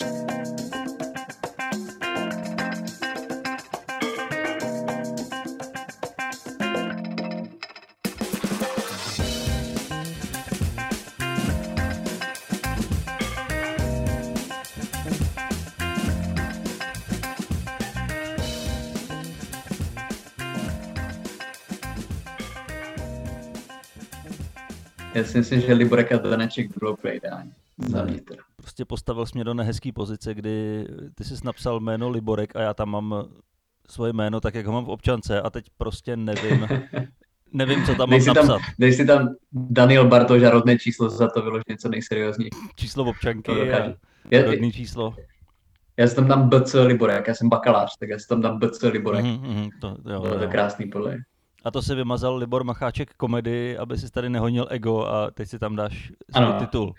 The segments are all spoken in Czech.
Já si myslím, že Liborek a Daneček budou pro ideální. Za vítr. Prostě postavil jsi mě do nehezké pozice, kdy ty jsi napsal jméno Liborek a já tam mám svoje jméno tak, jak ho mám v občance a teď prostě nevím, nevím, co tam mám tam, napsat. dej si tam Daniel Bartoš a rodné číslo za to vyložit něco nejserióznější. Číslo občanky To a rodný číslo. já si tam dám BC Liborek, já jsem bakalář, tak já si tam dám BC Liborek. Mhm, mhm, to, jo, Bylo jo. to krásný podle. A to si vymazal Libor Macháček komedy, aby si tady nehonil ego a teď si tam dáš svůj Ano. titul.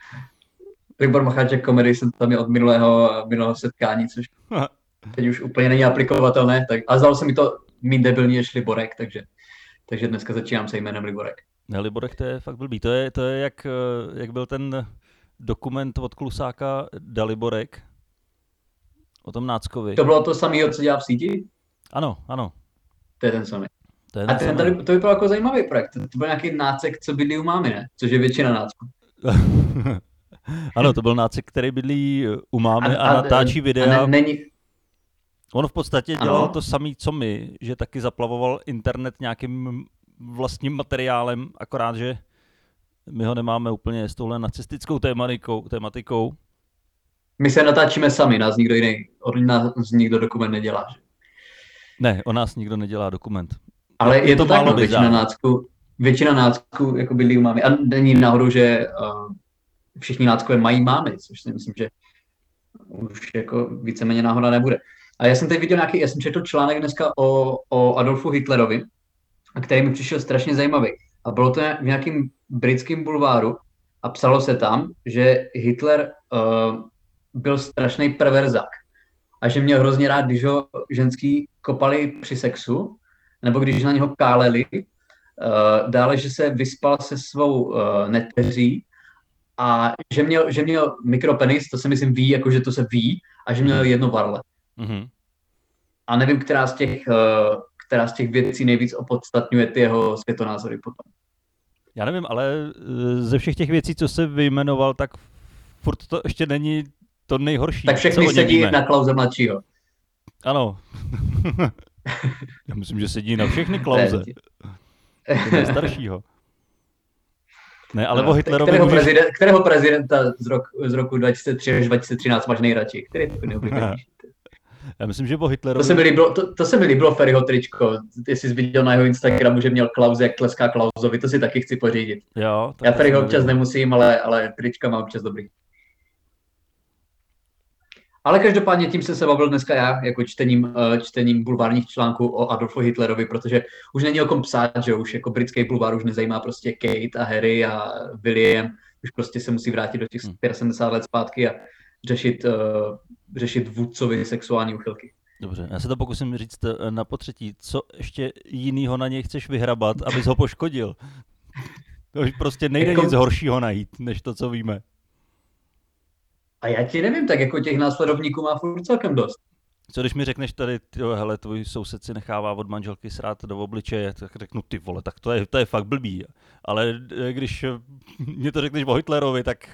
Libor Macháček komedy jsem tam měl od minulého, minulého setkání, což teď už úplně není aplikovatelné, tak, a zdalo se mi to mít debilní než Liborek, takže, takže dneska začínám se jménem Liborek. Ne, Liborek, to je fakt blbý. To je, to je jak, eh, jak byl ten dokument od Klusáka Daliborek o tom Náckovi. To bylo to samé, co dělá v síti? Ano, ano. To je ten samý. To je A ten ten, samý. tady, to by byl jako zajímavý projekt. To, byl nějaký nácek, co bydlí u mámy, ne? Což je většina nácků. ano, to byl nácek, který bydlí u mámy a, a natáčí A videa. ne, není, On v podstatě Ano. dělal to samý, co my, že taky zaplavoval internet nějakým vlastním materiálem, akorát, že my ho nemáme úplně s touhle nacistickou tématikou, tématikou. my se natáčíme sami, nás nikdo jiný, od nás nikdo dokument nedělá. Že? Ne, o nás nikdo nedělá dokument. Ale Je je, to to, tak, no, většina nácků, většina nácků jako bydlí u mámy. A není náhodou, že uh, všichni náckové mají mámy, což si myslím, že už jako víceméně náhoda nebude. A já jsem teď viděl nějaký, já jsem četl článek dneska o, o Adolfu Hitlerovi, a který mi přišel strašně zajímavý. A bylo to v nějakým britském bulváru a psalo se tam, že Hitler uh, byl strašný perverzák a že měl hrozně rád, když ho ženský kopali při sexu, nebo když na něho káleli, uh, dále, že se vyspal se svou uh, neteří a že měl, že měl mikropenis, to se myslím ví, jako že to se ví, a že měl jedno varle. Mhm. A nevím, která z těch, uh, která z těch věcí nejvíc opodstatňuje ty jeho světonázory potom. Já nevím, ale eh, ze všech těch věcí, co se vyjmenoval, tak furt to ještě není to nejhorší. Tak všechny sedí víme. na Klauze mladšího. Ano. Já myslím, že sedí na všechny klauze. Staršího. Ne, ale No, Hitlerovi kterého, můžeš... prezident, kterého prezidenta z, rok, z roku 2003 až 2013 máš nejradši? Který je tvůj nejoblíbenější? Já myslím, že o To Hitlerovi... se mi líbilo, to, to se mi líbilo Ferryho tričko. Jestli jsi viděl na jeho Instagramu, že měl Klaus, jak tleská Klausovi, to si taky chci pořídit. Jo, tak Já to Ferryho občas nemusím, ale, ale trička má občas dobrý. Ale každopádně tím jsem se bavil dneska já, jako čtením, eh, čtením bulvárních článků o Adolfu Hitlerovi, protože už není o kom psát, že už jako britský bulvár už nezajímá prostě Kate a Harry a William, už prostě se musí vrátit do těch Hmm. 75 let zpátky a řešit, uh, řešit vůdcovi sexuální uchylky. Dobře, já se to pokusím říct eh, na potřetí. Co ještě jinýho na něj chceš vyhrabat, abys ho poškodil? To už prostě nejde Jako- nic horšího najít, než to, co víme. A já ti nevím, tak jako těch následovníků má furt celkem dost. Co když mi řekneš tady, tyjo, hele, tvůj soused si nechává od manželky srát do obličeje, tak řeknu, ty vole, tak to je, to je fakt blbý. Ale eh, když eh, mě to řekneš o Hitlerovi, tak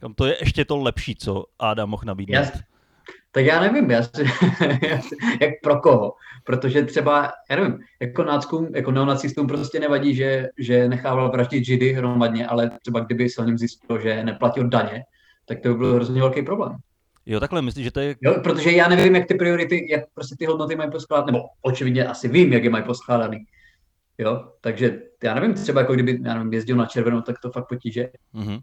tam to je ještě to lepší, co Adam mohl nabídnout. Já, tak já nevím, já si, já si, jak pro koho. Protože třeba, já nevím, jako náckům, jako neonacistům prostě nevadí, že, že nechával vraždit židy hromadně, ale třeba kdyby se o něm zjistilo, že neplatil daně, tak to by byl hrozně velký problém. Jo, takhle myslíš, že to je... Jo, protože já nevím, jak ty priority, jak prostě ty hodnoty mají poskládat, nebo očividně asi vím, jak je mají poskládaný. Jo, takže já nevím, třeba jako kdyby, já nevím, jezdil na červenou, tak to fakt potíže. Mhm.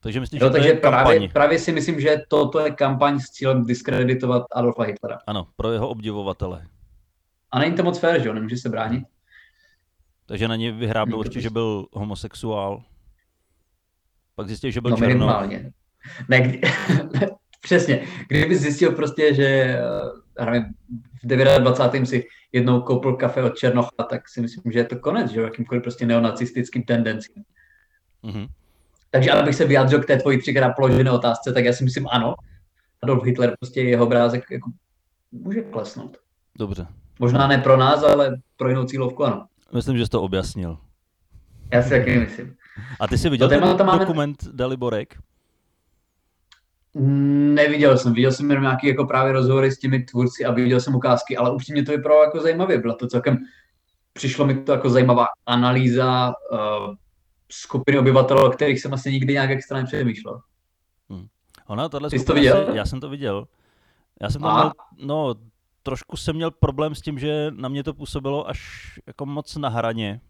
Takže myslíš, Jo, že to takže je kampaň. právě, právě si myslím, že toto je kampaň s cílem diskreditovat Adolfa Hitlera. Ano, pro jeho obdivovatele. A není to moc fér, že jo, nemůže se bránit. Takže na vyhrábnou Hmm, ještě, to že byl homosexuál. Pak zjistil, že byl No černo. minimálně. Ne, kdy, přesně. Kdyby zjistil prostě, že eh, nevím, v 29. si jednou koupil kafe od Černocha, tak si myslím, že je to konec, že jakýmkoliv prostě neonacistickým tendencím. Mhm. Takže abych se vyjádřil k té tvoji třikrát položené otázce, tak já si myslím ano. Adolf Hitler, prostě jeho obrázek jako může klesnout. Dobře. Možná ne pro nás, ale pro jinou cílovku ano. Myslím, že jsi to objasnil. Já si taky myslím. A ty jsi viděl To ten máme- dokument Daliborek? Neviděl jsem, viděl jsem jenom nějaký jako právě rozhovory s těmi tvůrci a viděl jsem ukázky, ale upřímně to vypadalo jako zajímavě. Byla to celkem, přišlo mi to jako zajímavá analýza uh, skupiny obyvatel, o kterých jsem asi nikdy nějak extra nepřemýšlel. Ona, tohle Ty jsi to viděl? si- Já jsem to viděl. Já jsem tam A? měl, no, trošku jsem měl problém s tím, že na mě to působilo až jako moc na hraně.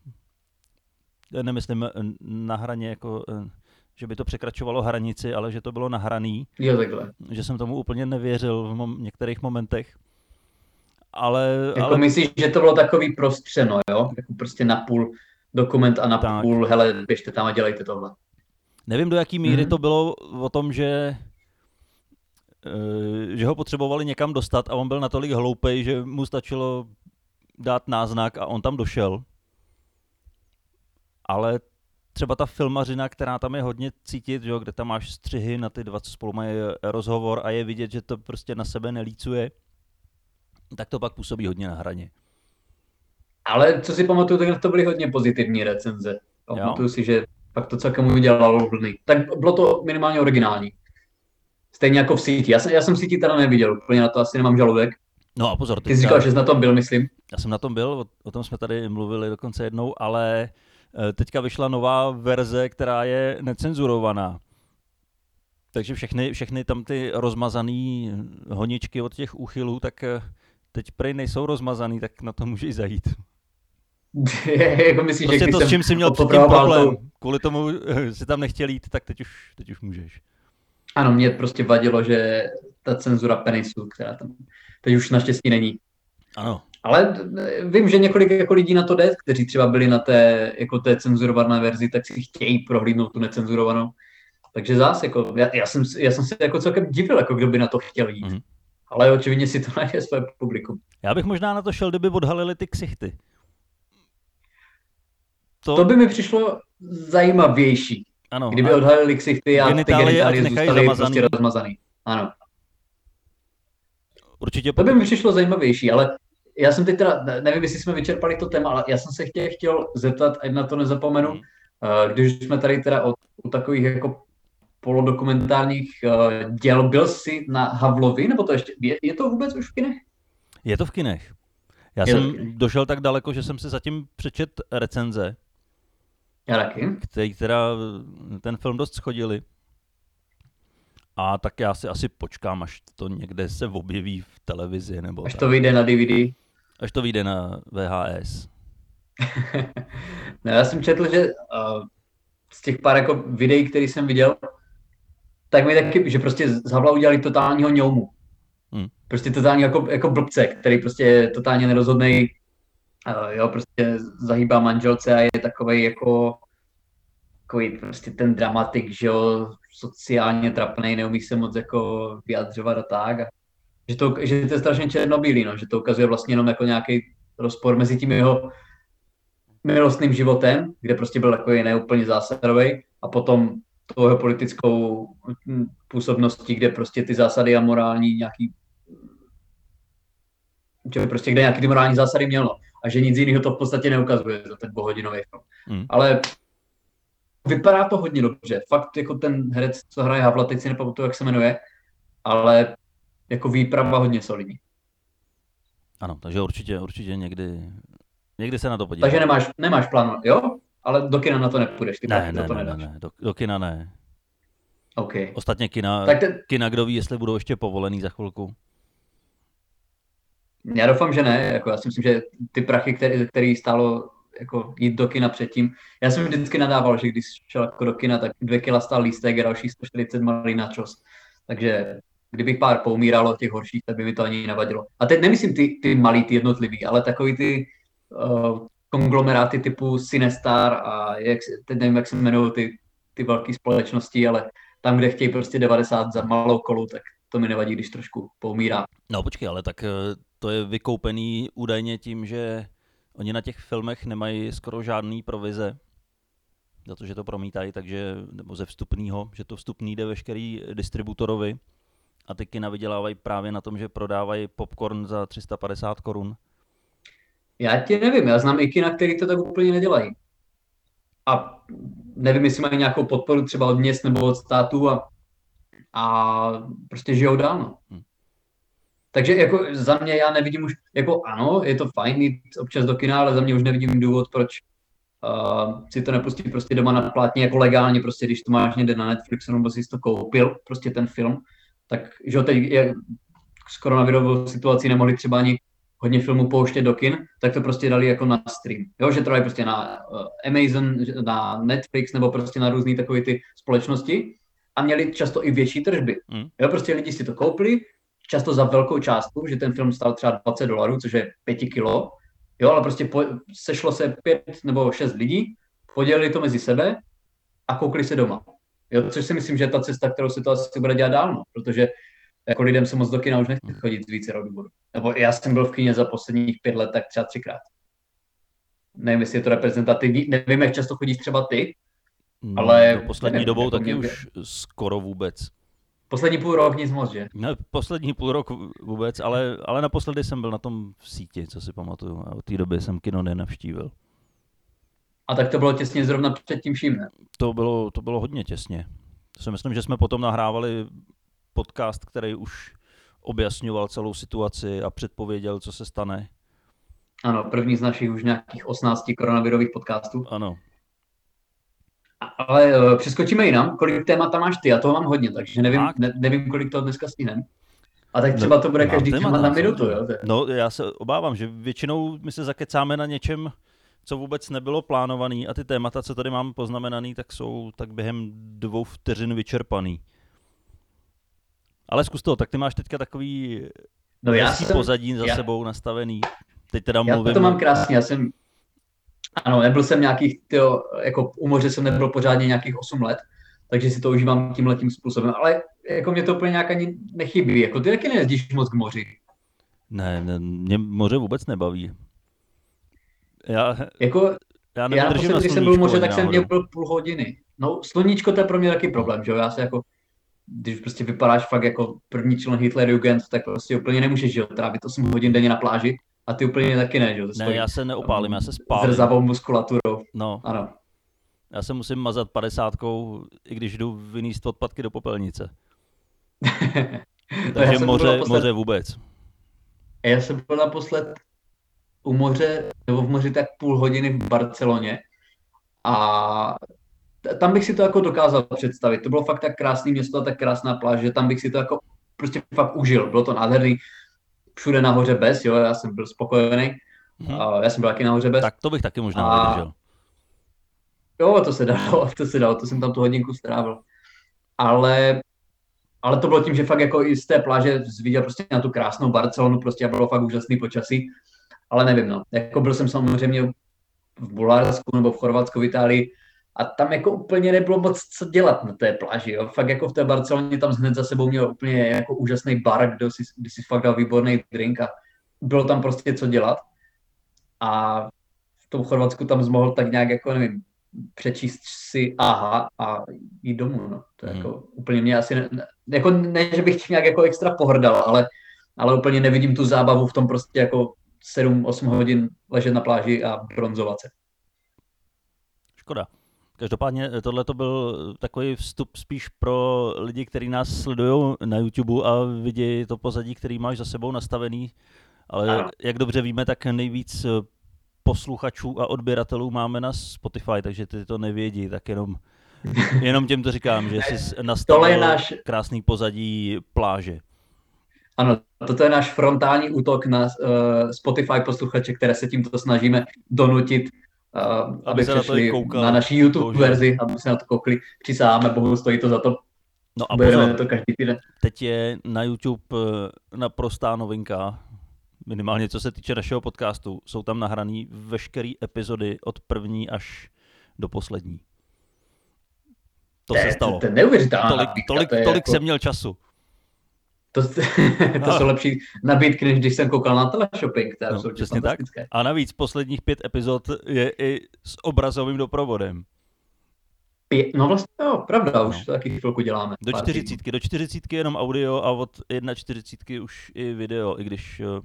Nemyslím eh, na hraně, jako, eh, že by to překračovalo hranici, ale že to bylo nahraný, Jo, takhle. že jsem tomu úplně nevěřil v mom- některých momentech. Ale, Jako ale myslíš, že to bylo takový prostřeno, jo? Jako prostě na půl dokument a na Tak. půl, hele, běžte tam a dělejte tohle. Nevím, do jaký míry Mhm. to bylo o tom, že eh, že ho potřebovali někam dostat a on byl natolik hloupej, že mu stačilo dát náznak a on tam došel. Ale třeba ta filmařina, která tam je hodně cítit, jo, kde tam máš střihy na ty dva, co spolu mají eh, rozhovor a je vidět, že to prostě na sebe nelícuje, tak to pak působí hodně na hraně. Ale co si pamatuju, tak to byly hodně pozitivní recenze. Pamatuju si, že pak to celkem udělalo vlny. Tak bylo to minimálně originální. Stejně jako v síti. Já jsem, já jsem v síti teda neviděl, úplně na to asi nemám žaludek. No a pozor, Ty jsi říkal, že jsi na tom byl, myslím. Já jsem na tom byl, o, o tom jsme tady mluvili dokonce jednou, ale eh, teďka vyšla nová verze, která je necenzurovaná. Takže všechny, všechny tam ty rozmazané honičky od těch úchylů, tak eh, teď prej nejsou rozmazaný, tak na to můžeš zajít. jako myslíš, že Prostě když to, s čím jsi měl předtím problém, tou- kvůli tomu eh, si tam nechtěl jít, tak teď už, teď už můžeš. Ano, mě prostě vadilo, že ta cenzura penisu, která tam teď už naštěstí není. Ano, Ale eh, vím, že několik jako lidí na to jde, kteří třeba byli na té, jako té cenzurované verzi, tak si chtějí prohlídnout tu necenzurovanou. Takže zás, jako, já, já, jsem, já jsem se jako celkem divil, jako kdo by na to chtěl jít. Mhm. Ale očividně si to najde své publikum. já bych možná na to šel, kdyby odhalili ty ksichty. To, To by mi přišlo zajímavější, ano, kdyby a- odhalili ksichty a ty Genitálie, genitálie ať nechají zůstaly prostě rozmazaný. Ano. určitě To by mi přišlo zajímavější, ale já jsem teď teda, ne- nevím, jestli jsme vyčerpali to téma, ale já jsem se chtěl, chtěl zeptat, ať na to nezapomenu, Mhm. eh, když jsme tady teda o, u takových jako polodokumentárních eh, děl, byl jsi na Havlovi, nebo to ještě, je, je to vůbec už v kinech? Je to v kinech. Já Je jsem kinech. došel tak daleko, že jsem si zatím přečet recenze, Já taky. který teda ten film dost schodili. A tak já si asi počkám, až to někde se objeví v televizi, nebo Až tak. to vyjde na DVD. Až to vyjde na VHS. No, já jsem četl, že uh, z těch pár jako videí, které jsem viděl, tak mi taky, že prostě z Havla udělali totálního ňoumu. Hmm. Prostě totální jako, jako blbce, který prostě je totálně nerozhodnej, uh, jo, prostě zahýbá manželce a je takovej jako takový prostě ten dramatik, že jo, sociálně trapný, neumí se moc jako vyjadřovat a tak. A že, to, že to je strašně černobílý, no, že to ukazuje vlastně jenom jako nějaký rozpor mezi tím jeho milostným životem, kde prostě byl takový neúplně zásadový, a potom tou jeho politickou hm, působností, kde prostě ty zásady a morální nějaký že prostě kde nějaký ty morální zásady měl, no. a že nic jiného to v podstatě neukazuje za ten dvouhodinový film. Hmm. Ale vypadá to hodně dobře. Fakt jako ten herec, co hraje Havla, teď si nepamatuju, jak se jmenuje, ale jako výprava hodně solidní. Ano, takže určitě, určitě někdy, někdy se na to podívám. Takže nemáš, nemáš plán, jo? Ale do kina na to nepůjdeš, ty ne, ne, za to ne, ne, nedáš. ne, do, do kina ne. OK. Ostatně kina, Tak ten, kina, kdo ví, jestli budou ještě povolený za chvilku. já doufám, že ne. Jako já si myslím, že ty prachy, který, který stálo jako jít do kina předtím. Já jsem vždycky nadával, že když šel jako do kina, tak dvě kila stál lístek a další 140 malý načos. Takže kdybych pár poumíralo těch horších, tak by mi to ani nevadilo. A teď nemyslím ty, ty malý, ty jednotlivý, ale takový ty uh, konglomeráty typu Cinestar a jak, teď nevím, jak se jmenují ty, ty velké společnosti, ale tam, kde chtějí prostě 90 za malou kolu, tak to mi nevadí, když trošku poumírá. No počkej, ale tak eh, to je vykoupený údajně tím, že oni na těch filmech nemají skoro žádný provize, za to, že to promítají, takže, nebo ze vstupného, že to vstupný jde veškerý distributorovi A ty kina vydělávají právě na tom, že prodávají popcorn za 350 korun. Já ti nevím, já znám i kina, který to tak úplně nedělají. A nevím, jestli mají nějakou podporu třeba od měst nebo od států a, a prostě žijou dál. No. Hmm. Takže jako za mě já nevidím už, jako ano, je to fajn jít občas do kina, ale za mě už nevidím důvod, proč uh, si to nepustit prostě doma na plátně jako legálně, prostě když to máš někde na Netflixu nebo jsi to koupil, prostě ten film, tak že teď je, s koronavirovou situací nemohli třeba ani hodně filmů pouštět do kin, tak to prostě dali jako na stream. Jo, že to dali prostě na uh, Amazon, na Netflix nebo prostě na různé takové ty společnosti a měli často i větší tržby. Mm. Jo, prostě lidi si to koupili, často za velkou částku, že ten film stál třeba 20 dolarů, což je 5 kilo, jo, ale prostě po, sešlo se pět nebo šest lidí, podělili to mezi sebe a koukli se doma. Jo, což si myslím, že je ta cesta, kterou se to asi bude dělat dál, no, protože jako lidem se moc do kina už nechce chodit z více důvodů. Nebo já jsem byl v kině za posledních pět let tak třeba třikrát. Nevím, jestli je to reprezentativní, nevím, jak často chodíš třeba ty, no, ale... poslední nevím, dobou taky mě... už skoro vůbec. Poslední půl rok nic moc, že? Ne, poslední půl rok vůbec, ale, ale naposledy jsem byl na tom v síti, co si pamatuju. A od té doby jsem kino nenavštívil. A tak to bylo těsně zrovna před tím vším, ne? To bylo, to bylo hodně těsně. To si myslím, že jsme potom nahrávali podcast, který už objasňoval celou situaci a předpověděl, co se stane. Ano, první z našich už nějakých 18 koronavirových podcastů. Ano. Ale uh, přeskočíme jinam. Kolik témat tam máš ty? Já toho mám hodně, takže nevím, ne, nevím kolik toho dneska stihnem. A tak třeba to bude každý téma na minutu, jo? No, já se obávám, že většinou my se zakecáme na něčem, co vůbec nebylo plánovaný a ty témata, co tady mám poznamenaný, tak jsou tak během dvou vteřin vyčerpaný. Ale zkus to, tak ty máš teďka takový no já jsem, pozadí za já, sebou nastavený. Teď teda mluvím. Já to mám krásně, já jsem, ano, nebyl jsem nějakých, tyjo, jako u moře jsem nebyl pořádně nějakých 8 let, takže si to užívám tímhle tím způsobem, ale jako mě to úplně nějak ani nechybí, jako ty taky nejezdíš moc k moři. Ne, ne mě moře vůbec nebaví. Já, jako, já, já naposledy, když jsem byl moře, tak jsem měl půl hodiny. No, sluníčko to je pro mě taky problém, že jo, já se jako když prostě vypadáš fakt jako první člen Hitler Jugend, tak prostě úplně nemůžeš že jo, trávit 8 hodin denně na pláži a ty úplně taky ne, že jo. Ne, já se neopálím, já se spálím. Zrzavou muskulaturou. No. Ano. Já se musím mazat padesátkou, i když jdu vyníst odpadky do popelnice. Takže moře, naposled... moře vůbec. Já jsem byl naposled u moře, nebo v moři tak půl hodiny v Barceloně a tam bych si to jako dokázal představit. To bylo fakt tak krásné město a tak krásná pláž, že tam bych si to jako prostě fakt užil. Bylo to nádherný. Všude nahoře bez, jo, já jsem byl spokojený. Hmm. A já jsem byl taky nahoře bez. Tak to bych taky možná a... vydržel. Jo, to se dalo, to se dalo, to jsem tam tu hodinku strávil. Ale, ale to bylo tím, že fakt jako i z té pláže viděl prostě na tu krásnou Barcelonu, prostě a bylo fakt úžasný počasí. Ale nevím, no. Jako byl jsem samozřejmě v Bulharsku nebo v Chorvatsku, v Itálii, a tam jako úplně nebylo moc co dělat na té pláži. Jo. Fakt jako v té Barceloně tam hned za sebou měl úplně jako úžasný bar, kde si, kde si fakt dal výborný drink a bylo tam prostě co dělat. A v tom Chorvatsku tam zmohl tak nějak jako, nevím, přečíst si aha a jít domů. No. To hmm. jako úplně mě asi, ne, jako ne, že bych tím nějak jako extra pohrdal, ale, ale úplně nevidím tu zábavu v tom prostě jako 7-8 hodin ležet na pláži a bronzovat se. Škoda. Každopádně eh, tohle to byl takový vstup spíš pro lidi, kteří nás sledují na YouTube a vidí to pozadí, který máš za sebou nastavený. Ale ano. jak dobře víme, tak nejvíc eh, posluchačů a odběratelů máme na Spotify, takže ty to nevědí, tak jenom, jenom těm to říkám, že jsi nastavil je náš... krásný pozadí pláže. Ano, toto je náš frontální útok na uh, Spotify posluchače, které se tímto snažíme donutit uh, aby, aby přešli na, na naší YouTube bože. verzi, aby se na to koukli. Přisáháme, bohu, stojí to za to. No a pozor, to každý týden. teď je na YouTube eh, naprostá novinka, minimálně co se týče našeho podcastu. Jsou tam nahrané veškeré epizody od první až do poslední. To, to se stalo. To, to neuvěřitelné. Tolik, tolik, tolik jako... jsem měl času. To, to jsou lepší nabídky, než když jsem koukal na teleshopping, které no, jsou přesně tak. A navíc posledních pět epizod je i s obrazovým doprovodem. Pě- no vlastně jo, pravda, už no. to taky chvilku děláme. Do čtyřicítky, do čtyřicítky jenom audio a od jedna čtyřicítky už i video, i když eh,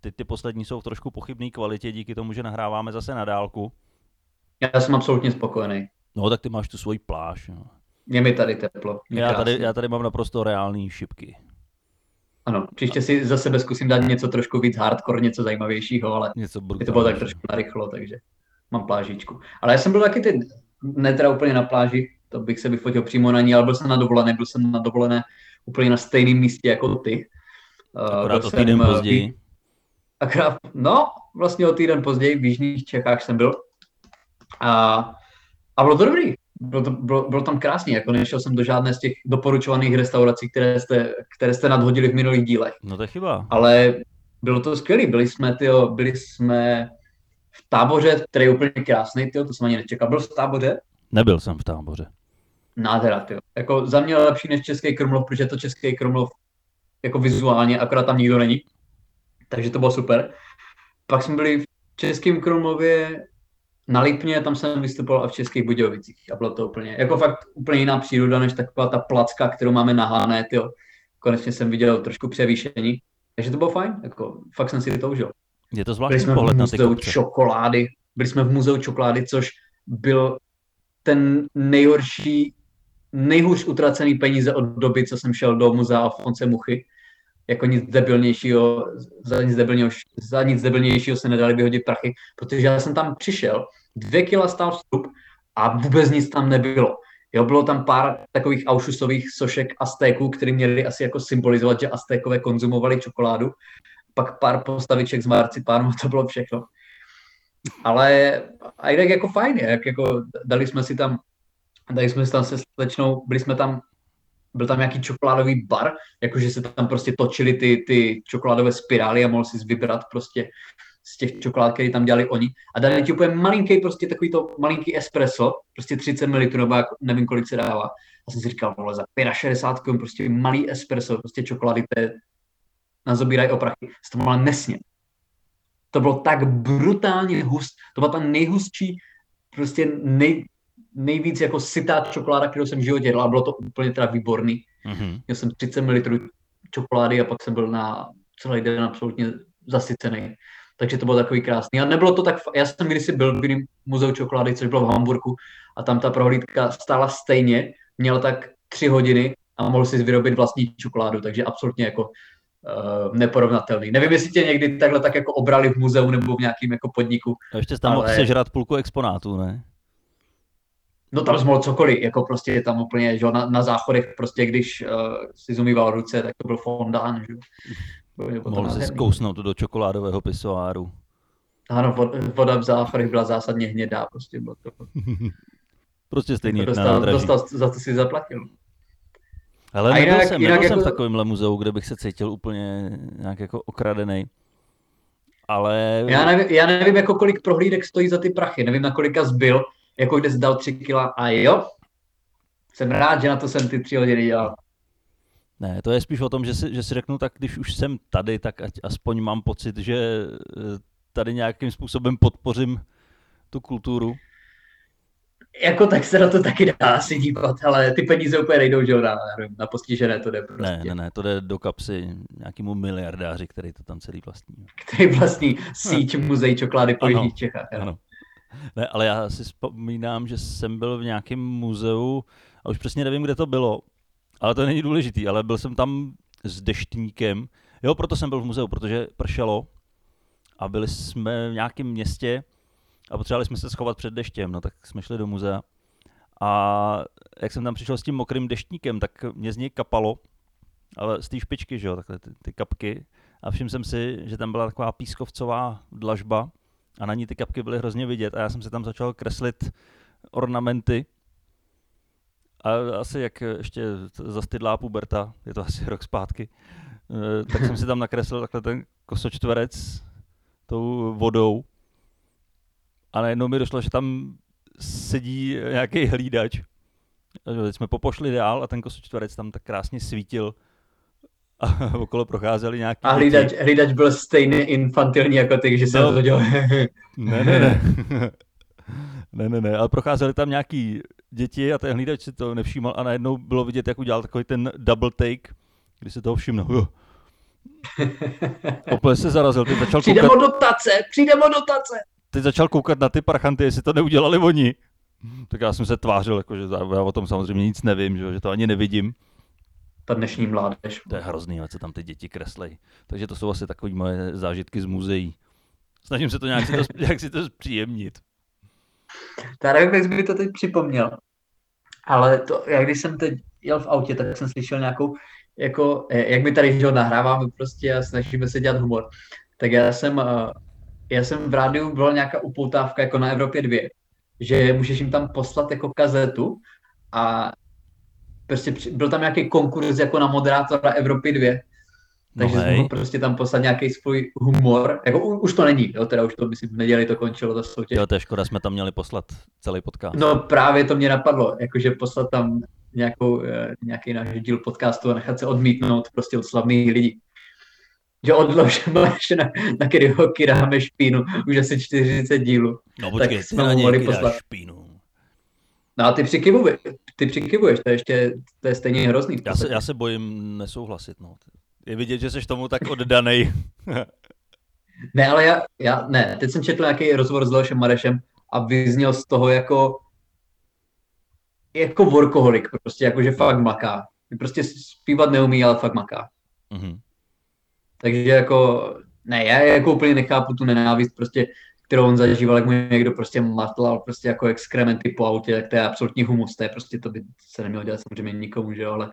ty, ty poslední jsou v trošku pochybné kvalitě díky tomu, že nahráváme zase na dálku. Já jsem absolutně spokojený. No tak ty máš tu svoji pláž. No. Je mi tady teplo. Já tady, já tady mám naprosto reální šipky. Ano, příště si za sebe zkusím dát něco trošku víc hardcore, něco zajímavějšího, ale něco to bylo tak trošku narychlo, takže mám plážičku. Ale já jsem byl taky ty, ne teda úplně na pláži, to bych se vyfotil přímo na ní, ale byl jsem na dovolené, byl jsem na dovolené úplně na stejném místě jako ty. Akorát byl o týden jsem, později. Akorát, no, vlastně o týden později v Jižních Čechách jsem byl. A, a bylo to dobrý bylo, to, bylo, bylo tam krásně, jako nešel jsem do žádné z těch doporučovaných restaurací, které jste, které jste nadhodili v minulých dílech. No to je chyba. Ale bylo to skvělé, byli jsme, tyjo, byli jsme v táboře, který je úplně krásný, tyjo, to jsem ani nečekal. Byl v táboře? Nebyl jsem v táboře. Nádhera, tyjo. Jako za mě lepší než Český Krumlov, protože to Český Krumlov jako vizuálně, akorát tam nikdo není. Takže to bylo super. Pak jsme byli v Českém Krumlově na Lipně, tam jsem vystupoval a v Českých Budějovicích a bylo to úplně, jako fakt úplně jiná příroda, než taková ta placka, kterou máme na Hanet, jo. Konečně jsem viděl trošku převýšení, takže to bylo fajn, jako fakt jsem si to užil. Je to zvláštní byli jsme pohled v muzeu na ty čokolády, byli jsme v muzeu čokolády, což byl ten nejhorší, nejhůř utracený peníze od doby, co jsem šel do muzea Alfonse Muchy, jako nic debilnějšího, za nic debilnějšího, za nic debilnějšího se nedali vyhodit prachy, protože já jsem tam přišel, dvě kila stál vstup a vůbec nic tam nebylo. Jo, bylo tam pár takových aušusových sošek Aztéků, které měly asi jako symbolizovat, že Aztékové konzumovali čokoládu. Pak pár postaviček z marcipánu, to bylo všechno. Ale a jinak jako fajn, jak jako dali jsme si tam, dali jsme si tam se slečnou, byli jsme tam byl tam nějaký čokoládový bar, jakože se tam prostě točily ty, ty čokoládové spirály a mohl si vybrat prostě z těch čokolád, které tam dělali oni. A dali ti úplně malinký, prostě takový to malinký espresso, prostě 30 ml, nebo nevím, kolik se dává. A jsem si říkal, vole, za 65 prostě malý espresso, prostě čokolády, které nazobírají oprachy. Z toho mohla nesně. To bylo tak brutálně hust, to byla ta nejhustší, prostě nej, nejvíc jako sytá čokoláda, kterou jsem v životě jedl a bylo to úplně teda výborný. Mm-hmm. Měl jsem 30 ml čokolády a pak jsem byl na celý den absolutně zasycený. Takže to bylo takový krásný. A nebylo to tak, já jsem kdysi byl v jiném muzeu čokolády, což bylo v Hamburgu a tam ta prohlídka stála stejně, měl tak tři hodiny a mohl si vyrobit vlastní čokoládu, takže absolutně jako uh, neporovnatelný. Nevím, jestli tě někdy takhle tak jako obrali v muzeu nebo v nějakém jako podniku. A ještě tam ale... mohl sežrat půlku exponátů, ne? No tam jsi mohl cokoliv, jako prostě tam úplně, že na, na záchodech prostě, když uh, si zumýval ruce, tak to byl fondán, že Mohl si zkousnout do čokoládového pisoáru. Ano, voda v záchodech byla zásadně hnědá, prostě bylo to. prostě stejný jako dostal, dostal, za to si zaplatil. Ale nebyl jinak, jsem, jinak nebyl jako... jsem v takovémhle muzeu, kde bych se cítil úplně nějak jako okradený. Ale... Já nevím, já nevím, jako kolik prohlídek stojí za ty prachy, nevím, na kolika zbyl, jako kde zdal tři kila a jo, jsem rád, že na to jsem ty tři hodiny dělal. Ne, to je spíš o tom, že si, že si řeknu, tak když už jsem tady, tak ať aspoň mám pocit, že eh, tady nějakým způsobem podpořím tu kulturu. Jako tak se na to taky dá asi dívat, ale ty peníze úplně nejdou, že na, na postižené to jde prostě. Ne, ne, ne, to jde do kapsy nějakému miliardáři, který to tam celý vlastní. Který vlastní síť muzeí čokolády po Jižních Čechách. Ano. Ne, ale já si vzpomínám, že jsem byl v nějakém muzeu, a už přesně nevím, kde to bylo, ale to není důležitý, ale byl jsem tam s deštníkem. Jo, proto jsem byl v muzeu, protože pršelo a byli jsme v nějakém městě a potřebovali jsme se schovat před deštěm, no tak jsme šli do muzea. A jak jsem tam přišel s tím mokrým deštníkem, tak mě z něj kapalo, ale z té špičky, že jo, takhle ty, ty kapky. A všiml jsem si, že tam byla taková pískovcová dlažba, a na ní ty kapky byly hrozně vidět a já jsem si tam začal kreslit ornamenty. A asi jak ještě zastydlá puberta, je to asi rok zpátky, eh, tak jsem si tam nakreslil takhle ten kosočtverec tou vodou. A najednou mi došlo, že tam sedí nějaký hlídač. Teď jsme popošli dál a ten kosočtverec tam tak krásně svítil a okolo procházeli nějaký... A hlídač, hlídač byl stejně infantilní jako ty, že se no, to dělal. ne, ne, ne. ne, ne, ne, ale procházeli tam nějaký děti a ten hlídač si to nevšímal a najednou bylo vidět, jak udělal takový ten double take, kdy se toho všiml. Opět se zarazil, teď začal přijde koukat, o dotace, přijde o dotace. teď začal koukat na ty parchanty, jestli to neudělali oni. Tak já jsem se tvářil, jako, že já o tom samozřejmě nic nevím, že, že to ani nevidím. Ta dnešní mládež. To je hrozný, ale co tam ty děti kreslej. Takže to jsou asi takové moje zážitky z muzeí. Snažím se to nějak si to, nějak si to zpříjemnit. Já nevím, jak mi to teď připomněl. Ale to, já když jsem teď jel v autě, tak jsem slyšel nějakou, jako, eh, jak my tady že nahráváme prostě a snažíme se dělat humor. Tak já jsem, eh, já jsem v rádiu, byla nějaká upoutávka jako na Evropě 2, že můžeš jim tam poslat jako kazetu a prostě byl tam nějaký konkurs jako na moderátora Evropy 2, takže No jsem prostě tam poslat nějaký svůj humor. Jako u, už to není, jo, teda už to myslím v neděli to končilo, ta soutěž. Jo, to je škoda, jsme tam měli poslat celý podcast. No právě to mě napadlo, jakože poslat tam nějakou, eh, nějaký náš díl podcastu a nechat se odmítnout prostě od slavných lidí. Že odlož máš na, na kterého dáme špínu, už asi 40 dílů. no tak počkej, ty jsme na mu mohli poslat. špínu. No a ty přikivuješ, ty přikivuješ, to je ještě, to je stejně hrozný. Já se, já se bojím nesouhlasit, no. Je vidět, že jsi tomu tak oddanej. Ne, ale já, já, ne, teď jsem četl nějaký rozhovor s Leošem Marešem a vyzněl z toho jako jako workoholik, prostě jako, že fakt maká. Prostě zpívat neumí, ale fakt maká. Mhm. Takže jako, ne, já jako úplně nechápu tu nenávist, prostě, kterou on zažíval, jak mu někdo prostě matlal prostě jako exkrementy po autě, tak to je absolutní humus, to je prostě, to by se nemělo dělat samozřejmě nikomu, že jo, ale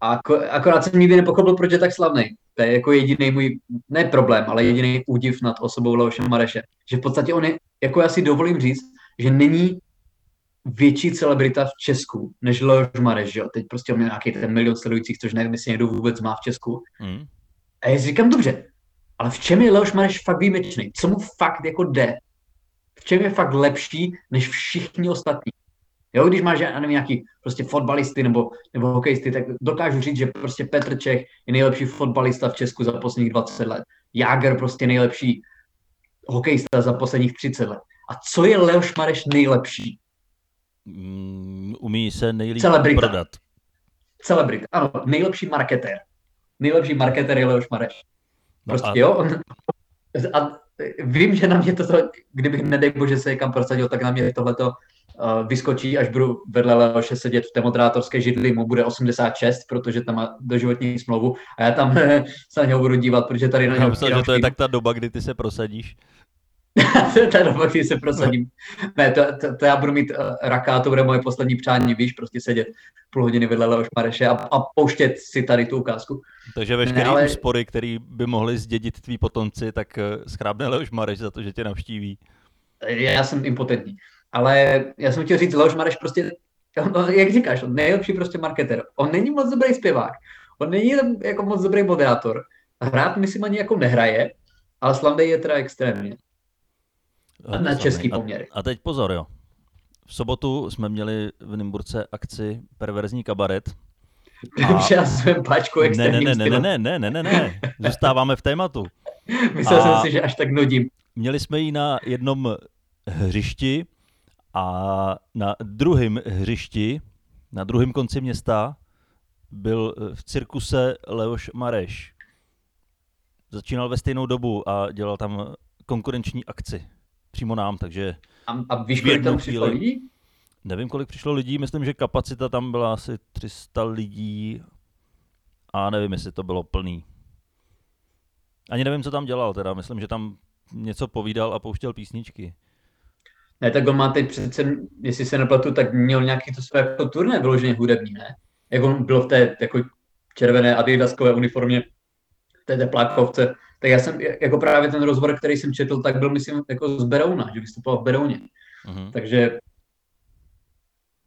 ako, akorát jsem nikdy nepochopil, proč je tak slavný. To je jako jediný můj, ne problém, ale jediný údiv nad osobou Leoše Mareše. Že v podstatě on je, jako já si dovolím říct, že není větší celebrita v Česku než Leoš Mareš, že jo. Teď prostě on měl nějaký ten milion sledujících, což nevím, jestli někdo vůbec má v Česku. Mhm. A já si říkám, dobře, ale v čem je Leoš Mareš fakt výjimečný? Co mu fakt jako jde? V čem je fakt lepší než všichni ostatní? Jo, když máš, já nevím, nějaký prostě fotbalisty nebo, nebo hokejisty, tak dokážu říct, že prostě Petr Čech je nejlepší fotbalista v Česku za posledních 20 let. Jáger prostě nejlepší hokejista za posledních 30 let. A co je Leoš Mareš nejlepší? Mm, Umí se nejlíp Celebrita. prodat. Celebrit. Ano, nejlepší marketér. Nejlepší marketér je Leoš Mareš. No Prostě a- jo. A vím, že na mě toto, kdybych nedej bože se někam prosadil, tak na mě tohleto uh, vyskočí, až budu vedle Leoše sedět v té moderátorské židli, mu bude 86, protože tam má doživotní smlouvu a já tam se na něho budu dívat, protože tady na Já něho myslel, že to je tak ta doba, kdy ty se prosadíš. to je ta doba, kdy se prosadím. Ne, to, to, to, já budu mít uh, raka, to bude moje poslední přání, víš, prostě sedět půl hodiny vedle Leoš Mareše a, a pouštět si tady tu ukázku. Takže veškeré ale- úspory, které by mohli zdědit tví potomci, tak eh, schrábne Leoš Mareš za to, že tě navštíví. já jsem impotentní. Ale já jsem chtěl říct, Leoš Mareš prostě, no, jak říkáš, on nejlepší prostě marketer. On není moc dobrý zpěvák. On není jako moc dobrý moderátor. Hrát myslím ani jako nehraje, ale slavný je teda extrémně. Hodně Na český A- poměry. A teď pozor, jo. V sobotu jsme měli v Nymburce akci Perverzní kabaret. A- Přihazujeme páčku Ne, ne, ne, ne, ne, stylem. ne, ne, ne, ne, ne. Zůstáváme v tématu. Myslel A- jsem si, že až tak nudím. Měli jsme ji na jednom hřišti a na druhém hřišti, na druhém konci města, byl v cirkuse Leoš Mareš. Začínal ve stejnou dobu a dělal tam konkurenční akci. Přímo nám, takže A, a víš, kolik tam přišlo lidí? nevím, kolik přišlo lidí, myslím, že kapacita tam byla asi 300 lidí a nevím, jestli to bylo plný. Ani nevím, co tam dělal teda, myslím, že tam něco povídal a pouštěl písničky. Ne, tak on má teď přece, jestli se nepletu, tak měl nějaký to své jako turné vyloženě hudební, ne? Jak on byl v té jako červené adidaskové uniformě, v té teplákovce, tak já jsem, jako právě ten rozhovor, který jsem četl, tak byl, myslím, jako z Berouna, že vystupoval v Berouně. Mhm. Takže,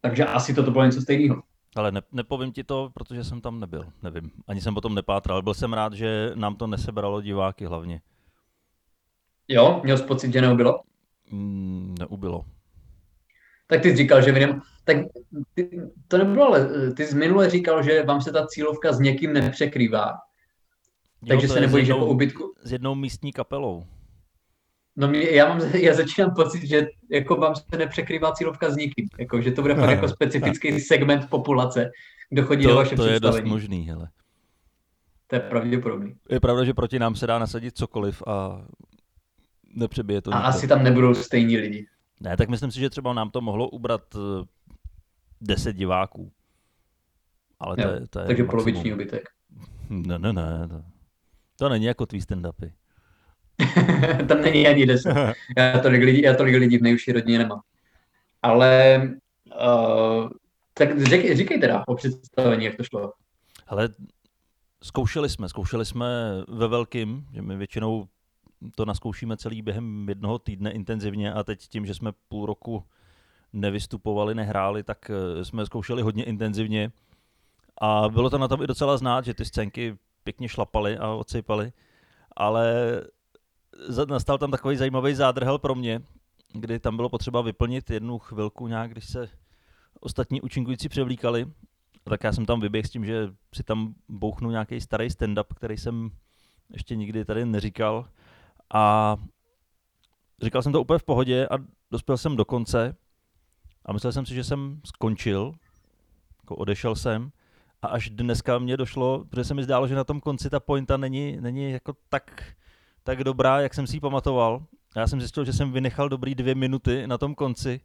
takže asi toto bylo něco stejného. Ale ne, nepovím ti to, protože jsem tam nebyl, nevím. Ani jsem potom nepátral. Byl jsem rád, že nám to nesebralo diváky hlavně. Jo, měl jsi pocit, že nebylo? Mm, neubylo. Tak ty jsi říkal, že nem... Tak ty, to nebylo, ale eh, ty jsi minule říkal, že vám se ta cílovka s někým nepřekrývá. Jo, Takže to se nebojíš jednou- jako ubytku. S jednou místní kapelou. No mě, já, mám, já začínám pocit, že jako vám se nepřekrývá cílovka s nikým. Jako, že to bude fakt jako specifický segment populace, kdo chodí to, do vaše to je dost možný, hele. To je pravděpodobný. Je pravda, že proti nám se dá nasadit cokoliv a nepřebije to A nikdo. asi tam nebudou stejní lidi. Ne, tak myslím si, že třeba nám to mohlo ubrat eh, 10 diváků. Ale to Jo, je, to je Takže maximum. poloviční ubytek. Ne, ne, ne. To, to není jako tvý stand-upy. tam není ani deset. Já tolik lidí, já tolik lidí v nejúžší rodině nemám. Ale uh, tak řek, říkej teda o představení, jak to šlo. Ale zkoušeli jsme, zkoušeli jsme ve velkým, že my většinou to naskoušíme celý během jednoho týdne intenzivně a teď tím, že jsme půl roku nevystupovali, nehráli, tak eh, jsme zkoušeli hodně intenzivně a bylo to na tom i docela znát, že ty scénky pěkně šlapaly a odsejpaly, ale nastal tam takový zajímavý zádrhel pro mě, kdy tam bylo potřeba vyplnit jednu chvilku nějak, když se ostatní účinkující převlíkali, tak já jsem tam vyběhl s tím, že si tam bouchnu nějaký starý stand-up, který jsem ještě nikdy tady neříkal. A říkal jsem to úplně v pohodě a dospěl jsem do konce. A myslel jsem si, že jsem skončil, jako odešel jsem a až dneska mě došlo, protože se mi zdálo, že na tom konci ta pointa není, není jako tak, tak dobrá, jak jsem si ji pamatoval. Já jsem zjistil, že jsem vynechal dobrý dvě minuty na tom konci,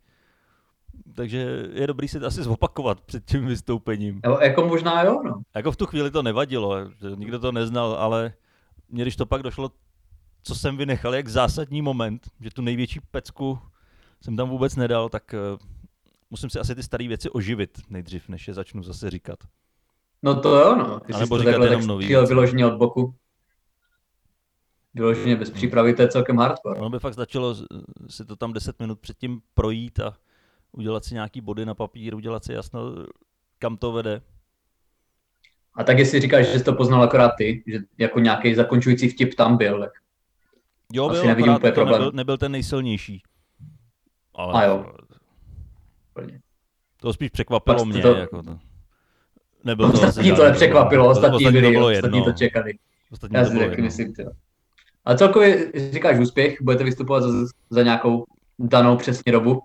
takže je dobrý si to asi zopakovat před tím vystoupením. Jo, jako možná jo, no. Jako v tu chvíli to nevadilo, nikdo to neznal, ale mě když to pak došlo, co jsem vynechal, jak zásadní moment, že tu největší pecku jsem tam vůbec nedal, tak uh, musím si asi ty staré věci oživit nejdřív, než je začnu zase říkat. No to jo, no. Ty A jsi to takhle jenom nový vyloženě od boku. Vyloženě bez přípravy, to je celkem hardcore. Ono by fakt stačilo s- si to tam 10 minut předtím projít a udělat si nějaký body na papír, udělat si jasno, kam to vede. A tak jestli říkáš, že jsi to poznal akorát ty, že jako nějaký zakončující vtip tam byl, tak Jo, Asi byl, nevidím úplně problém. nebyl, nebyl ten nejsilnější. Ale A jo. To spíš překvapilo jste mě. to- Jako to. Nebyl to Ostatní to nepřekvapilo, ostatní to byli, bylo ostatní to čekali. Ostatní Já to si bylo taky myslím, tyjo. A celkově říkáš úspěch, budete vystupovat za, za nějakou danou přesně dobu.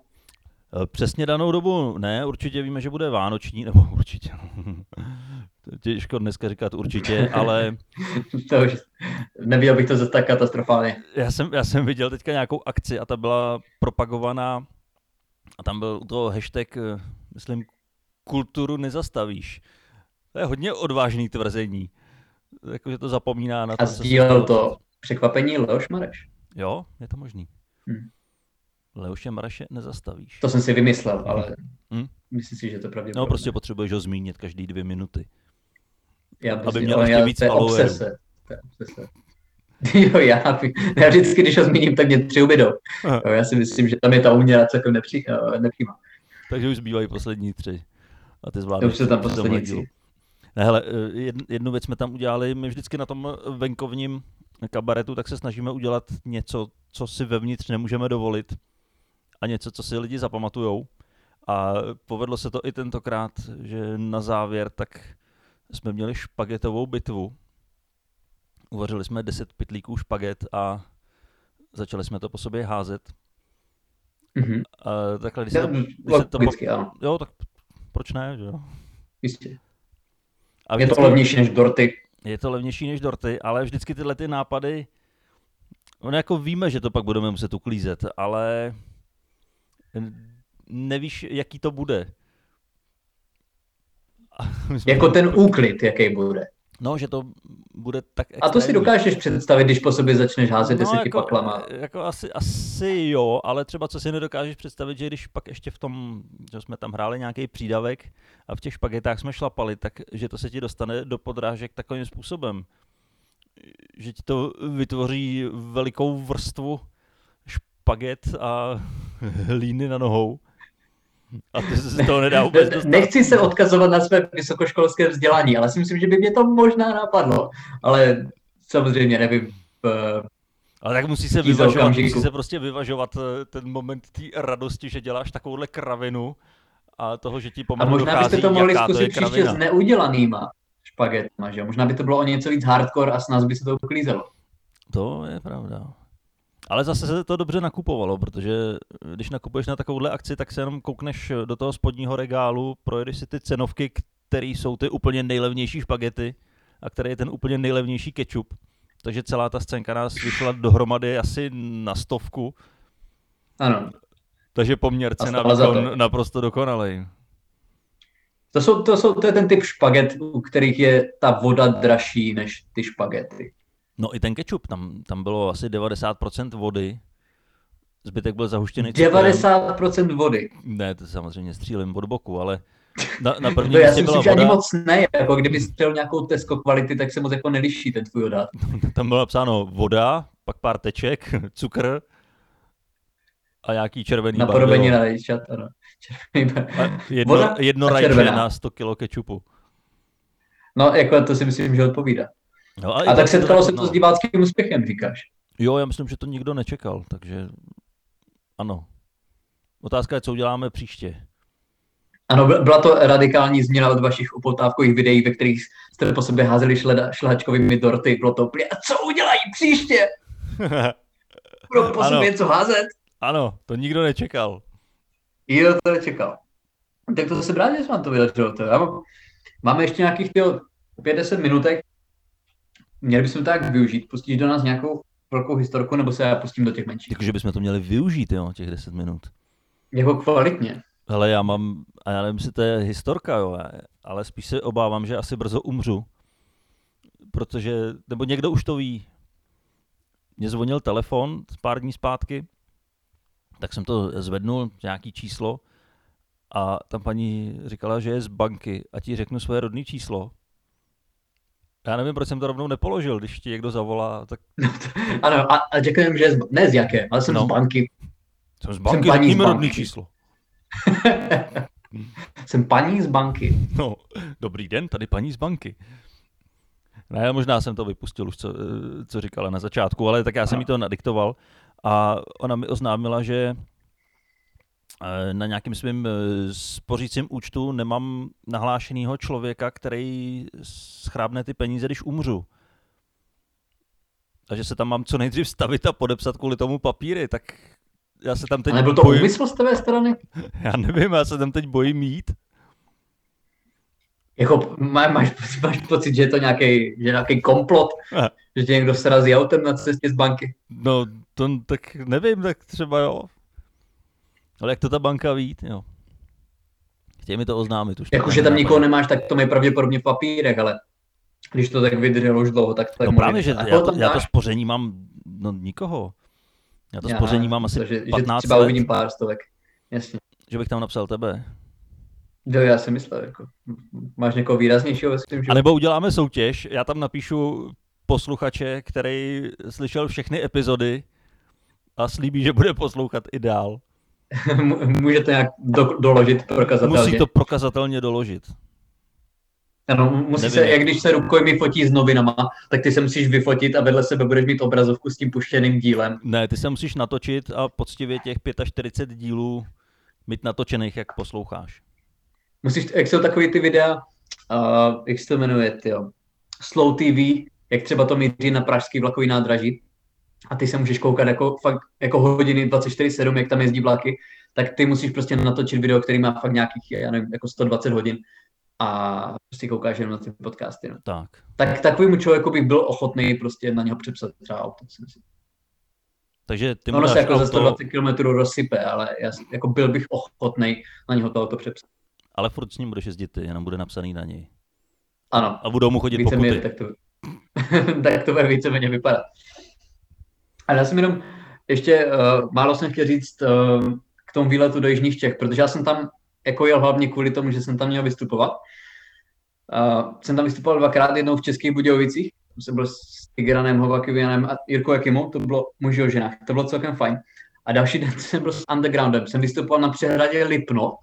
Eh, Přesně danou dobu ne, určitě víme, že bude vánoční, nebo určitě. To je Těžko dneska říkat určitě, ale To už, neviděl bych to zase tak katastrofálně. já jsem, já jsem viděl teďka nějakou akci a ta byla propagovaná a tam byl to hashtag, eh, myslím, kulturu nezastavíš. To je hodně odvážný tvrzení. Jakože to zapomíná na to, A sdílel stalo to překvapení Leoš Mareš. Jo, je to možný. Hm. Leoše Maraše nezastavíš. To jsem si vymyslel, ale Hm? myslím si, že to pravděpodobně. No prostě potřebuješ ho zmínit každý dvě minuty. já aby měl ještě víc followerů. jo, já, já vždycky, když ho zmíním, tak mě tři ubydou. Jo, já si myslím, že tam je ta úměra celkem nepří, eh, nepřímá. Takže už zbývají poslední tři. A ty To zvládneš. už se tam poslední tři. Ne, hele, eh, jed- jednu věc jsme tam udělali, my vždycky na tom venkovním kabaretu, tak se snažíme udělat něco, co si vevnitř nemůžeme dovolit a něco, co si lidi zapamatujou. A povedlo se to i tentokrát, že na závěr tak jsme měli špagetovou bitvu. Uvařili jsme 10 pytlíků špaget a začali jsme to po sobě házet. Mhm. A takhle, když se to, když se to ano, Jo, tak proč ne, že jo? jistě. A Je to vždycky- levnější než dorty. Je to levnější než dorty, ale vždycky tyhle ty nápady, on jako víme, že to pak budeme muset uklízet, ale nevíš, jaký to bude. Jako ten úklid, jaký bude. No, že to bude tak A to si extrémní. dokážeš představit, když po sobě začneš házet deseti jako, paklama. Jako asi, asi jo, ale třeba co si nedokážeš představit, že když pak ještě v tom, že jsme tam hráli nějaký přídavek a v těch špagetách jsme šlapali, tak že to se ti dostane do podrážek takovým způsobem, že ti to vytvoří velikou vrstvu špaget a hlíny na nohou. A ty se z toho nedá vůbec dostat. Nechci se odkazovat na své vysokoškolské vzdělání, ale si myslím, že by mě to možná napadlo. Ale samozřejmě nevím. eh, Ale tak musí se vyvažovat, musí se prostě vyvažovat eh, ten moment té radosti, že děláš takovouhle kravinu a toho, že ti A pomalu možná dochází, byste to mohli to zkusit je příště s neudělanýma špagetma, že? Možná by to bylo o něco víc hardcore a s nás by se to uklízelo. To je pravda. Ale zase se to dobře nakupovalo, protože když nakupuješ na takovouhle akci, tak se jenom koukneš do toho spodního regálu, projedeš si ty cenovky, které jsou ty úplně nejlevnější špagety a který je ten úplně nejlevnější ketchup. Takže celá ta scénka nás vyšla dohromady asi na stovku. Ano. Takže poměr cena výkon naprosto dokonalý. To, jsou, to, jsou, to je ten typ špaget, u kterých je ta voda dražší než ty špagety. No i ten ketchup, tam, tam bylo asi 90% vody, zbytek byl zahuštěný 90% vody? Ne, to samozřejmě střílím od boku, ale na, na první to já si myslím, že ani moc ne, jako kdyby střel nějakou Tesco kvality, tak se moc jako neliší ten tvůj odhad. Tam bylo napsáno voda, pak pár teček, cukr a nějaký červený Napodobení na rajčat, ano. jedno, voda jedno rajče na 100 kg kečupu. No, jako to si myslím, že odpovídá. No, a, a tak setkalo se to no. s diváckým úspěchem, říkáš? Jo, já myslím, že to nikdo nečekal, takže ano. Otázka je, co uděláme příště. Ano, byla to radikální změna od vašich upotávkových videí, ve kterých jste po sobě házeli šleda, šlehačkovými dorty. Bylo to a co udělají příště? Budou po sobě něco házet? Ano, to nikdo nečekal. Jo, to nečekal. Tak to se rád, že se vám to vydařilo. Máme ještě nějakých 5-10 minutek. Měli bychom to tak využít. Pustíš do nás nějakou velkou historku, nebo se já pustím do těch menších? Takže bychom to měli využít, jo, těch 10 minut. Jako kvalitně. Hele, já mám, a já nevím, jestli to je historka, jo, ale spíš se obávám, že asi brzo umřu. Protože, nebo někdo už to ví. Mně zvonil telefon pár dní zpátky, tak jsem to zvednul, nějaký číslo, a tam paní říkala, že je z banky a ti řeknu svoje rodné číslo. Já nevím, proč jsem to rovnou nepoložil, když ti někdo zavolá. Tak... ano, a, a řekneme, že z, ne z jaké, ale jsem no. z banky. Jsem z banky, jsem paní z banky. číslo. Jsem paní z banky. No, dobrý den, tady paní z banky. Ne, možná jsem to vypustil už, co, co říkala na začátku, ale tak já jsem jí to nadiktoval a ona mi oznámila, že eh, na nějakým svým eh, spořícím účtu nemám nahlášenýho člověka, který schrábne ty peníze, když umřu. Takže se tam mám co nejdřív stavit a podepsat kvůli tomu papíry, tak já se tam teď A nebyl to bojím... úmysl z tvé strany? Já nevím, já se tam teď bojím mít. Jako má, máš, máš pocit, že je to nějaký, že nějaký komplot, a. že tě někdo srazí autem na cestě z banky? No, to tak nevím, tak třeba jo. Ale jak to ta banka ví, jo. Chtějí mi to oznámit už. Jako, že tam nikoho nemáš, tak to je pravděpodobně v papírech, ale když to tak vydrželo už dlouho, tak to tak No právě, že já to, já to spoření mám, no nikoho. Já to spoření mám asi že, 15 že třeba let. uvidím pár stovek. Jasně. Že bych tam napsal tebe. Jo, já si myslel, jako, máš někoho výraznějšího ve svém A nebo uděláme soutěž, já tam napíšu posluchače, který slyšel všechny epizody a slíbí, že bude poslouchat i dál. Může to nějak do, doložit prokazatelně. Musí to prokazatelně doložit. Ano, musí Nevím. se, jak když se rukojmi fotí s novinama, tak ty se musíš vyfotit a vedle sebe budeš mít obrazovku s tím puštěným dílem. Ne, ty se musíš natočit a poctivě těch 45 dílů mít natočených, jak posloucháš. Musíš, jak jsou takový ty videa, uh, jak se to jmenuje, jo, Slow TV, jak třeba to míří na pražský vlakový nádraží, a ty se můžeš koukat jako, fakt, jako hodiny 24-7, jak tam jezdí vlaky, tak ty musíš prostě natočit video, který má fakt nějakých, já nevím, jako 120 hodin a prostě koukáš jenom na ty podcasty. No. Tak. tak takovému člověku bych byl ochotný prostě na něho přepsat třeba auto, si myslím. Takže ty ono se jako auto... za 120 km rozsype, ale já, jako byl bych ochotný na něho to auto přepsat. Ale furt s ním budeš jezdit ty, jenom bude napsaný na něj. Ano. A budou mu chodit pokuty. Mě, tak, to, tak to bude víceméně vypadat. Ale já jsem jenom, ještě uh, málo jsem chtěl říct uh, k tomu výletu do Jižních Čech, protože já jsem tam jako jel hlavně kvůli tomu, že jsem tam měl vystupovat. Uh, jsem tam vystupoval dvakrát, jednou v Českých Budějovicích, jsem byl s Tigranem Hovakivianem a Jirkou Jakimou, to bylo muži o ženách, to bylo celkem fajn. A další den jsem byl s Undergroundem, jsem vystupoval na přehradě Lipno,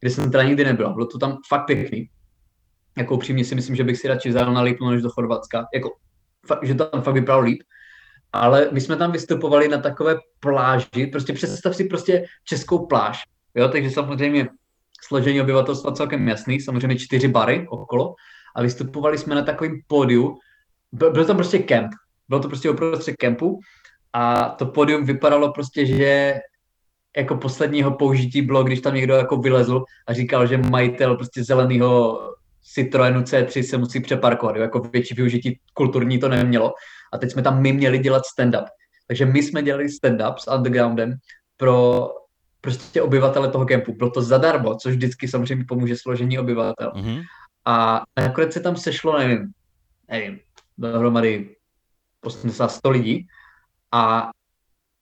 kde jsem teda nikdy nebyl, bylo to tam fakt pěkný. Jako upřímně si myslím, že bych si radši zajel na Lipno než do Chorvatska, jako, fakt, že tam fakt vypadalo líp. Ale my jsme tam vystupovali na takové pláži, prostě představ si prostě českou pláž, jo, takže samozřejmě složení obyvatelstva celkem jasný, samozřejmě čtyři bary okolo a vystupovali jsme na takovém pódiu, byl tam prostě kemp, byl to prostě uprostřed kempu a to podium vypadalo prostě, že jako posledního použití bylo, když tam někdo jako vylezl a říkal, že majitel prostě zeleného Citroenu C3 se musí přeparkovat, jo? jako větší využití kulturní to nemělo. A teď jsme tam my měli dělat stand-up. Takže my jsme dělali stand-up s undergroundem pro prostě obyvatele toho kempu. Bylo to zadarmo, což vždycky samozřejmě pomůže složení obyvatel. Mm-hmm. A nakonec se tam sešlo, nevím, nevím, dohromady 80-100 lidí. A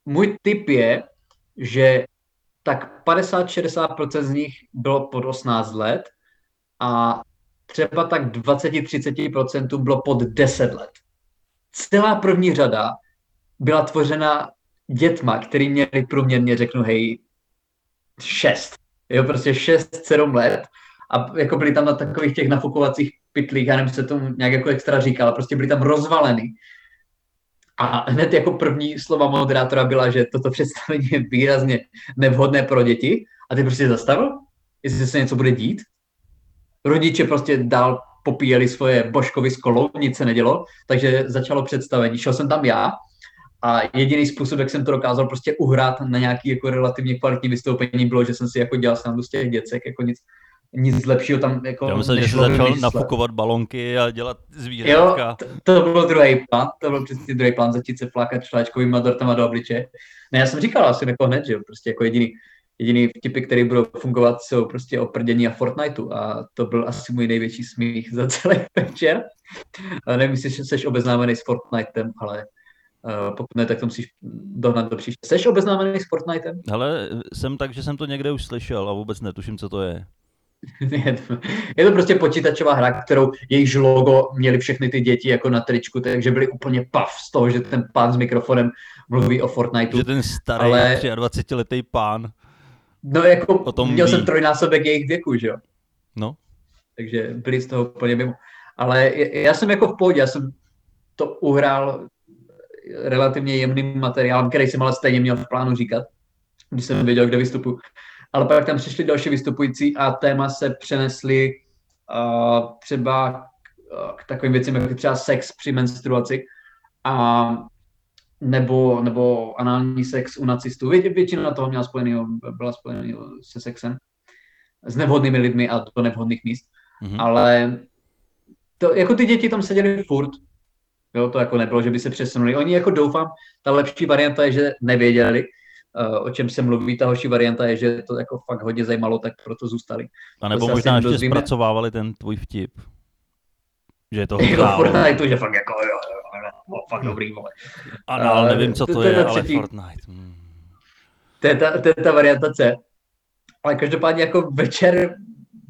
můj tip je, že tak 50-60% z nich bylo pod 18 let a třeba tak 20-30% bylo pod 10 let. Celá první řada byla tvořena dětma, který měli průměrně, řeknu, hej, 6. Jo, prostě 6-7 let. A jako byli tam na takových těch nafukovacích pytlích, já nevím, se tomu nějak jako extra říkal, prostě byli tam rozvaleny. A hned jako první slova moderátora byla, že toto představení je výrazně nevhodné pro děti. A ty prostě zastavil, jestli se něco bude dít. Rodiče prostě dál popíjeli svoje božkovy s kolou, nic se nedělo, takže začalo představení. Šel jsem tam já a jediný způsob, jak jsem to dokázal prostě uhrát na nějaký jako relativně kvalitní vystoupení, bylo, že jsem si jako dělal sám z těch děcek, jako nic, nic lepšího tam jako Já myslím, že jsi začal vymyslet. nafukovat balonky a dělat zvířátka. Jo, to, to byl druhý plán, to byl přesně druhý plán, začít se flákat šláčkovými dortama do obliče. Ne, já jsem říkal asi jako hned, že jo, prostě jako jediný, jediný vtipy, které budou fungovat, jsou prostě o prdění a Fortniteu a to byl asi můj největší smích za celý večer. Nevím, jestli jsi obeznámený s Fortnitem, ale Uh, pokud ne, tak to musíš dohnat do příště. Jsi obeznámený s Fortnitem? Ale jsem tak, že jsem to někde už slyšel a vůbec netuším, co to je. je to prostě počítačová hra, kterou jejíž logo měli všechny ty děti jako na tričku, takže byli úplně pav z toho, že ten pán s mikrofonem mluví o Fortniteu. Že ten starý ale... 23-letý pán. No jako o tom měl ví. jsem trojnásobek jejich věku, že jo? No. Takže byli z toho úplně mimo. Ale já jsem jako v pohodě, já jsem to uhrál relativně jemným materiálem, který jsem ale stejně měl v plánu říkat, když jsem věděl, kde vystupuji. Ale pak tam přišli další vystupující a téma se přenesly uh, třeba k, k takovým věcem, jako třeba sex při menstruaci a nebo, nebo anální sex u nacistů. Vě, většina toho měla spojený, byla spojený se sexem s nevhodnými lidmi a do nevhodných míst. Mm-hmm. Ale to, jako ty děti tam seděly furt Jo, to jako nebylo, že by se přesunuli. Oni jako doufám, ta lepší varianta je, že nevěděli, uh, o čem se mluví. Ta horší varianta je, že to jako fakt hodně zajímalo, tak proto zůstali. A nebo možná ještě dozvíme. zpracovávali ten tvůj vtip. Že je to jako Fortnite, že fakt jako, jo, jo, jo, fakt dobrý, vole. Ano, ale nevím, co to, to je, ale Fortnite. Hmm. To je, ta, to je ta varianta C. Ale každopádně jako večer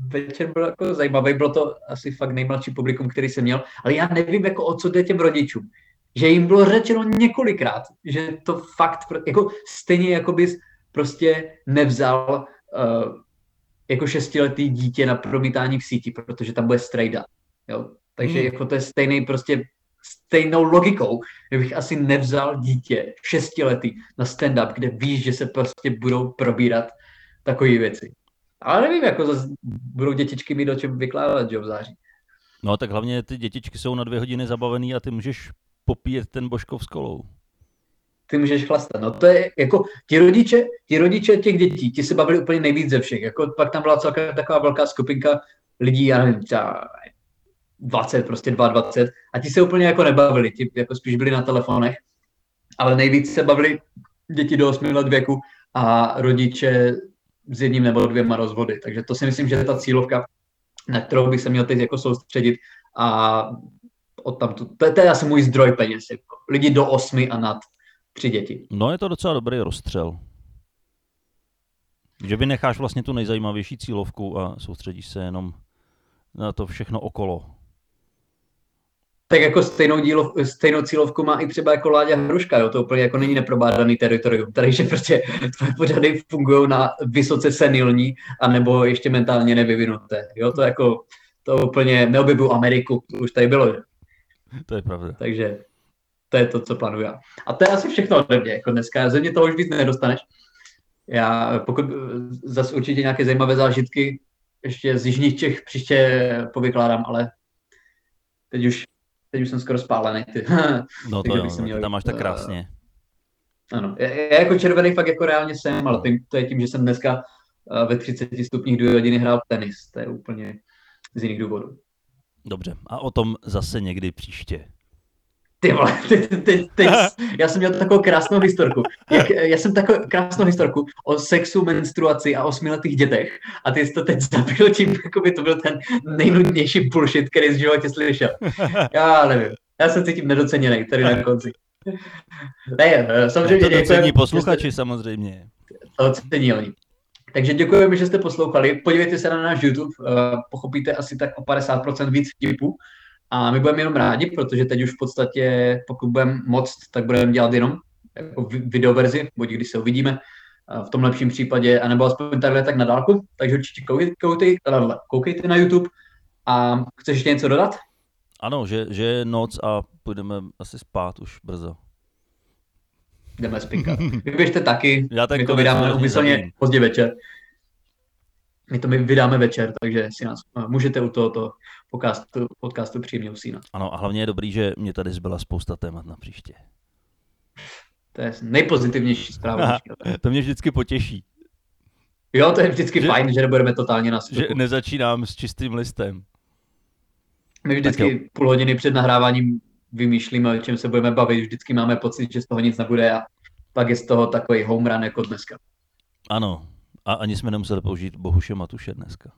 večer byl jako zajímavý, bylo to asi fakt nejmladší publikum, který jsem měl, ale já nevím, jako o co jde těm rodičům. Že jim bylo řečeno několikrát, že to fakt, jako stejně jako bys prostě nevzal uh, jako šestiletý dítě na promítání v síti, protože tam bude strejda. Jo? Takže hmm. jako to je stejný prostě stejnou logikou, že bych asi nevzal dítě šestiletý na stand-up, kde víš, že se prostě budou probírat takové věci. Ale nevím, jako zase budou dětičky mít o čem vykládat, že v září. No tak hlavně ty dětičky jsou na dvě hodiny zabavený a ty můžeš popíjet ten božkov s kolou. Ty můžeš chlastat. No to je jako, ti rodiče, ti rodiče těch dětí, ti se bavili úplně nejvíc ze všech. Jako, pak tam byla celkem taková velká skupinka lidí, já nevím, třeba 20, prostě 22, a ti se úplně jako nebavili, ti jako spíš byli na telefonech, ale nejvíc se bavili děti do 8 let věku a rodiče s jedním nebo dvěma rozvody. Takže to si myslím, že je ta cílovka, na kterou bych se měl teď jako soustředit a od tam to, to, to je asi můj zdroj peněz. Jako lidi do osmi a nad tři děti. No je to docela dobrý rozstřel. Že vynecháš vlastně tu nejzajímavější cílovku a soustředíš se jenom na to všechno okolo tak jako stejnou, dílov, stejnou cílovku má i třeba jako Láďa Hruška, jo? to úplně jako není neprobádaný teritorium. Tady, že prostě tvoje pořady fungují na vysoce senilní a nebo ještě mentálně nevyvinuté. Jo? To jako, to úplně neobjevuju Ameriku, to už tady bylo. Že? To je pravda. Takže to je to, co plánuju já. A to je asi všechno ode mě, jako dneska. Ze mě toho už víc nedostaneš. Já, pokud zase určitě nějaké zajímavé zážitky ještě z Jižních Čech příště povykládám, ale teď už teď už jsem skoro spálený. Ty. no to jo, měl, tam máš tak krásně. Ano, já, já jako červený fakt jako reálně jsem, ale to, to je tím, že jsem dneska eh, ve 30 stupních dvě hodiny hrál tenis. To je úplně z jiných důvodů. Dobře, a o tom zase někdy příště. Ty vole, ty, ty, ty, ty, já jsem měl takovou krásnou historku. Jak, já jsem takovou krásnou historku o sexu, menstruaci a osmiletých dětech a ty jsi to teď zabil tím, jako by to byl ten nejnudnější bullshit, který z životě slyšel. Já nevím. Já jsem cítím nedoceněný tady na konci. Ne, samozřejmě to docení posluchači jste, samozřejmě. To ocení oni. Takže děkujeme, že jste poslouchali. Podívejte se na náš YouTube, uh, pochopíte asi tak o 50% víc vtipů. A my budeme jenom rádi, protože teď už v podstatě, pokud budeme moc, tak budeme dělat jenom jako videoverzi, buď když se uvidíme, v tom lepším případě, anebo aspoň takhle tak na dálku. Takže určitě koukejte, koukejte, na YouTube. A chceš ještě něco dodat? Ano, že, že je noc a půjdeme asi spát už brzo. Jdeme spinkat. Vy běžte taky, Já my to vydáme umyslně pozdě večer. My to my vydáme večer, takže si nás můžete u tohoto podcastu, podcastu příjemně usínat. Ano, a hlavně je dobrý, že mě tady zbyla spousta témat na příště. To je nejpozitivnější zpráva. to mě vždycky potěší. Jo, to je vždycky že, fajn, že nebudeme totálně na Že nezačínám s čistým listem. My vždycky půl hodiny před nahráváním vymýšlíme, o čem se budeme bavit. Vždycky máme pocit, že z toho nic nebude a pak je z toho takový home run jako dneska. Ano, a ani jsme nemuseli použít Bohuše Matuše dneska.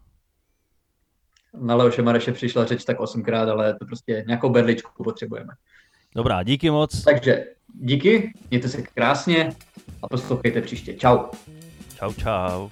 Na Leoše Mareše přišla řeč tak osmkrát, ale to prostě nějakou berličku potřebujeme. Dobrá, díky moc. Takže díky, mějte se krásně a poslouchejte příště. Čau. Čau, čau.